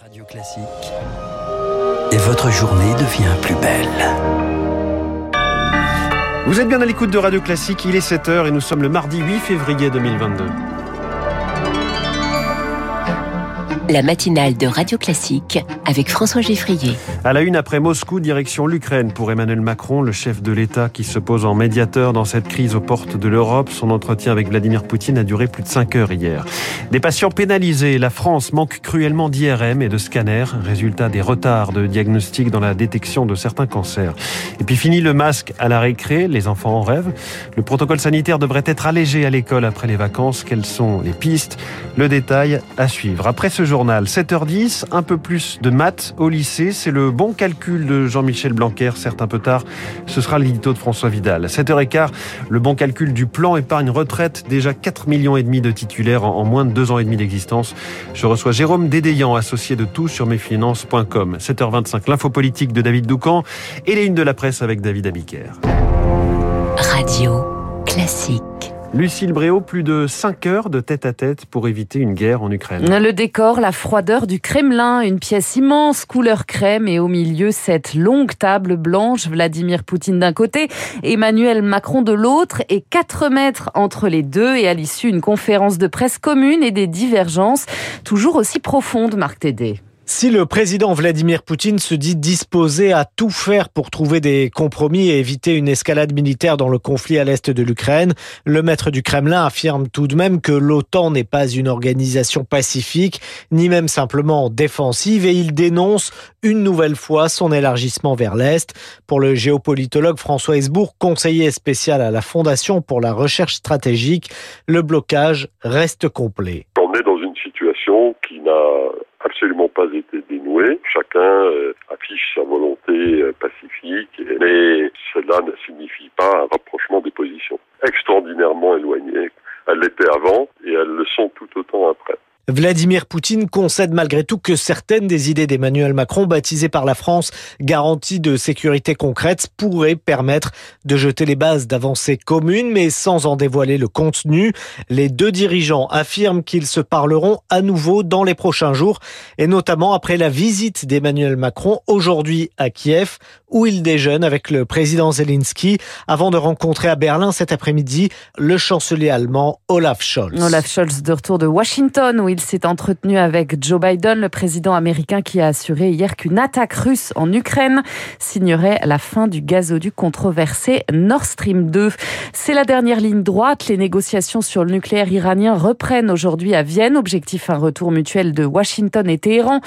Radio Classique. Et votre journée devient plus belle. Vous êtes bien à l'écoute de Radio Classique, il est 7h et nous sommes le mardi 8 février 2022. La matinale de Radio Classique avec François Geffrier. À la une après Moscou, direction l'Ukraine pour Emmanuel Macron, le chef de l'État qui se pose en médiateur dans cette crise aux portes de l'Europe. Son entretien avec Vladimir Poutine a duré plus de 5 heures hier. Des patients pénalisés. La France manque cruellement d'IRM et de scanners, résultat des retards de diagnostic dans la détection de certains cancers. Et puis fini le masque à la récré, les enfants en rêvent. Le protocole sanitaire devrait être allégé à l'école après les vacances. Quelles sont les pistes? Le détail à suivre. Après ce journal, 7h10, un peu plus de maths au lycée. C'est le bon calcul de Jean-Michel Blanquer, certes un peu tard. Ce sera l'édito de François Vidal. 7h15, le bon calcul du plan épargne retraite. Déjà 4 millions et demi de titulaires en moins de deux ans et demi d'existence. Je reçois Jérôme Dédéian, associé de tout sur mesfinances.com. 7h25, l'info politique de David Doucan et les unes de la presse avec David Abiker. Radio classique. Lucille Bréau, plus de 5 heures de tête-à-tête pour éviter une guerre en Ukraine. Le décor, la froideur du Kremlin, une pièce immense, couleur crème, et au milieu, cette longue table blanche, Vladimir Poutine d'un côté, Emmanuel Macron de l'autre, et 4 mètres entre les deux, et à l'issue, une conférence de presse commune et des divergences toujours aussi profondes, Marc Tédé. Si le président Vladimir Poutine se dit disposé à tout faire pour trouver des compromis et éviter une escalade militaire dans le conflit à l'est de l'Ukraine, le maître du Kremlin affirme tout de même que l'OTAN n'est pas une organisation pacifique, ni même simplement défensive, et il dénonce une nouvelle fois son élargissement vers l'Est. Pour le géopolitologue François Hesbourg, conseiller spécial à la Fondation pour la recherche stratégique, le blocage reste complet. On est dans une situation qui n'a absolument pas été dénoué. Chacun euh, affiche sa volonté euh, pacifique, mais cela ne signifie pas un rapprochement des positions. Extraordinairement éloignées. Elles l'étaient avant et elles le sont tout autant après. Vladimir Poutine concède malgré tout que certaines des idées d'Emmanuel Macron, baptisées par la France garantie de sécurité concrète, pourraient permettre de jeter les bases d'avancées communes, mais sans en dévoiler le contenu. Les deux dirigeants affirment qu'ils se parleront à nouveau dans les prochains jours, et notamment après la visite d'Emmanuel Macron aujourd'hui à Kiev, où il déjeune avec le président Zelensky, avant de rencontrer à Berlin cet après-midi le chancelier allemand Olaf Scholz. Olaf Scholz de retour de Washington, où il s'est entretenu avec Joe Biden, le président américain qui a assuré hier qu'une attaque russe en Ukraine signerait la fin du gazoduc controversé Nord Stream 2. C'est la dernière ligne droite. Les négociations sur le nucléaire iranien reprennent aujourd'hui à Vienne. Objectif un retour mutuel de Washington et Téhéran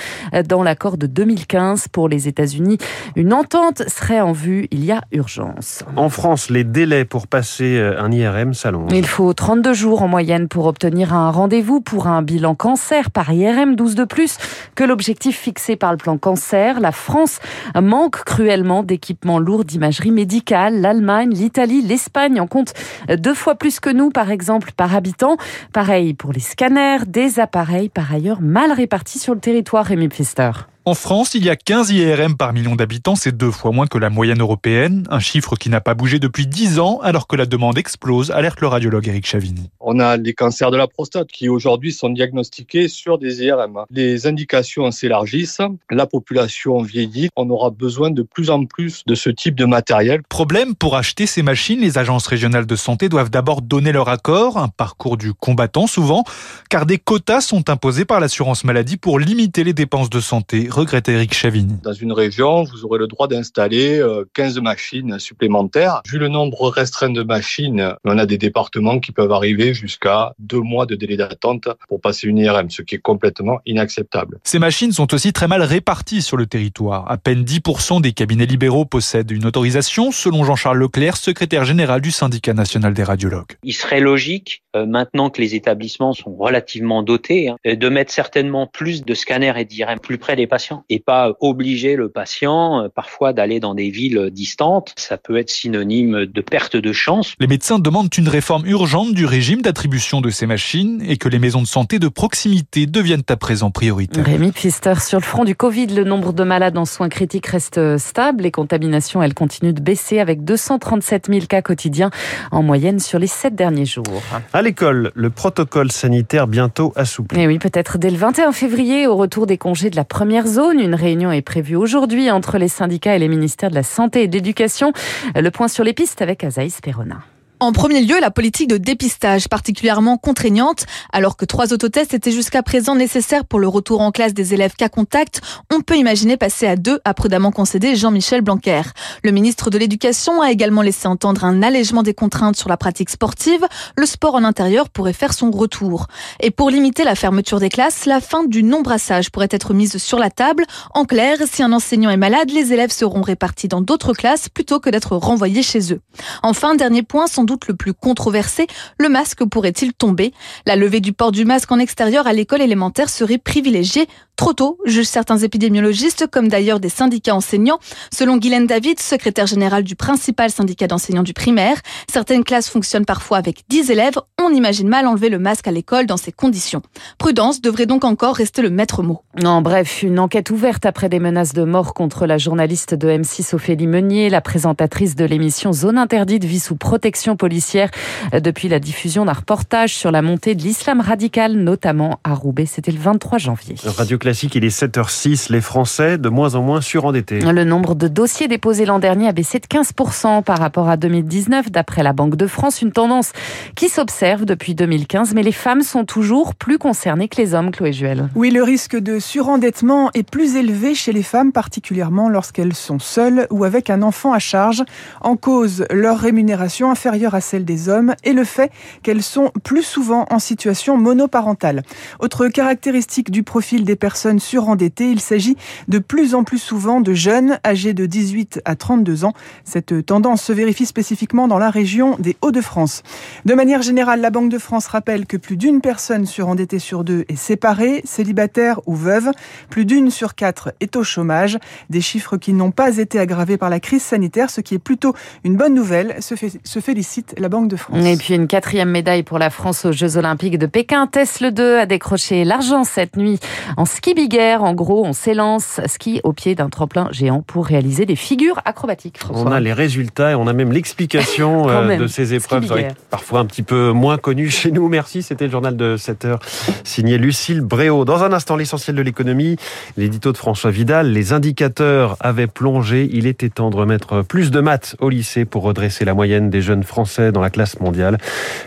dans l'accord de 2015 pour les États-Unis. Une entente serait en vue. Il y a urgence. En France, les délais pour passer un IRM s'allongent. Il faut 32 jours en moyenne pour obtenir un rendez-vous pour un bilan cancer par IRM, 12 de plus que l'objectif fixé par le plan cancer. La France manque cruellement d'équipements lourds d'imagerie médicale. L'Allemagne, l'Italie, l'Espagne en comptent deux fois plus que nous, par exemple, par habitant. Pareil pour les scanners, des appareils par ailleurs mal répartis sur le territoire, Rémi Pfister. En France, il y a 15 IRM par million d'habitants, c'est deux fois moins que la moyenne européenne, un chiffre qui n'a pas bougé depuis 10 ans alors que la demande explose, alerte le radiologue Eric Chavini. On a les cancers de la prostate qui aujourd'hui sont diagnostiqués sur des IRM. Les indications s'élargissent, la population vieillit, on aura besoin de plus en plus de ce type de matériel. Problème, pour acheter ces machines, les agences régionales de santé doivent d'abord donner leur accord, un parcours du combattant souvent, car des quotas sont imposés par l'assurance maladie pour limiter les dépenses de santé regrette Eric Chavini. Dans une région, vous aurez le droit d'installer 15 machines supplémentaires. Vu le nombre restreint de machines, on a des départements qui peuvent arriver jusqu'à deux mois de délai d'attente pour passer une IRM, ce qui est complètement inacceptable. Ces machines sont aussi très mal réparties sur le territoire. À peine 10% des cabinets libéraux possèdent une autorisation, selon Jean-Charles Leclerc, secrétaire général du syndicat national des radiologues. Il serait logique, euh, maintenant que les établissements sont relativement dotés, hein, de mettre certainement plus de scanners et d'IRM plus près des patients et pas obliger le patient euh, parfois d'aller dans des villes distantes. Ça peut être synonyme de perte de chance. Les médecins demandent une réforme urgente du régime d'attribution de ces machines et que les maisons de santé de proximité deviennent à présent prioritaires. Rémi Pfister, sur le front du Covid, le nombre de malades en soins critiques reste stable. Les contaminations, elles continuent de baisser avec 237 000 cas quotidiens en moyenne sur les sept derniers jours. À l'école, le protocole sanitaire bientôt assoupli. Et oui, peut-être dès le 21 février, au retour des congés de la première zone. Une réunion est prévue aujourd'hui entre les syndicats et les ministères de la Santé et de l'Éducation. Le point sur les pistes avec Azaïs Perona. En premier lieu, la politique de dépistage particulièrement contraignante. Alors que trois autotests étaient jusqu'à présent nécessaires pour le retour en classe des élèves cas contact, on peut imaginer passer à deux, a prudemment concédé Jean-Michel Blanquer. Le ministre de l'Éducation a également laissé entendre un allègement des contraintes sur la pratique sportive. Le sport en intérieur pourrait faire son retour. Et pour limiter la fermeture des classes, la fin du non-brassage pourrait être mise sur la table. En clair, si un enseignant est malade, les élèves seront répartis dans d'autres classes plutôt que d'être renvoyés chez eux. Enfin, dernier point, sans doute le plus controversé, le masque pourrait-il tomber? La levée du port du masque en extérieur à l'école élémentaire serait privilégiée trop tôt, jugent certains épidémiologistes, comme d'ailleurs des syndicats enseignants. Selon Guylaine David, secrétaire générale du principal syndicat d'enseignants du primaire, certaines classes fonctionnent parfois avec 10 élèves. On imagine mal enlever le masque à l'école dans ces conditions. Prudence devrait donc encore rester le maître mot. En bref, une enquête ouverte après des menaces de mort contre la journaliste de M6 Ophélie Meunier, la présentatrice de l'émission Zone interdite vit sous protection policière depuis la diffusion d'un reportage sur la montée de l'islam radical, notamment à Roubaix. C'était le 23 janvier. Radio Classique, il est 7h06. Les Français de moins en moins surendettés. Le nombre de dossiers déposés l'an dernier a baissé de 15% par rapport à 2019, d'après la Banque de France. Une tendance qui s'observe depuis 2015, mais les femmes sont toujours plus concernées que les hommes, Chloé Juel. Oui, le risque de surendettement est plus élevé chez les femmes, particulièrement lorsqu'elles sont seules ou avec un enfant à charge. En cause, leur rémunération inférieure à celle des hommes et le fait qu'elles sont plus souvent en situation monoparentale. Autre caractéristique du profil des personnes surendettées, il s'agit de plus en plus souvent de jeunes âgés de 18 à 32 ans. Cette tendance se vérifie spécifiquement dans la région des Hauts-de-France. De manière générale, la Banque de France rappelle que plus d'une personne surendettée sur deux est séparée, célibataire ou veuve. Plus d'une sur quatre est au chômage. Des chiffres qui n'ont pas été aggravés par la crise sanitaire, ce qui est plutôt une bonne nouvelle, se félicite la Banque de France. Et puis une quatrième médaille pour la France aux Jeux Olympiques de Pékin. Tesla 2 a décroché l'argent cette nuit en ski big air. En gros, on s'élance ski au pied d'un tremplin géant pour réaliser des figures acrobatiques. On a les résultats et on a même l'explication euh, de ces épreuves, parfois un petit peu moins connues chez nous. Merci, c'était le journal de 7 heures signé Lucille Bréau. Dans un instant, l'essentiel de l'économie, l'édito de François Vidal, les indicateurs avaient plongé. Il était temps de remettre plus de maths au lycée pour redresser la moyenne des jeunes Français dans la classe mondiale.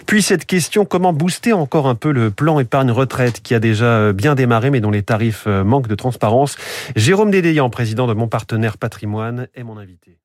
Puis cette question, comment booster encore un peu le plan épargne retraite qui a déjà euh, bien démarré mais dont les tarifs euh, manquent de transparence Jérôme Dédéian, président de mon partenaire patrimoine, est mon invité.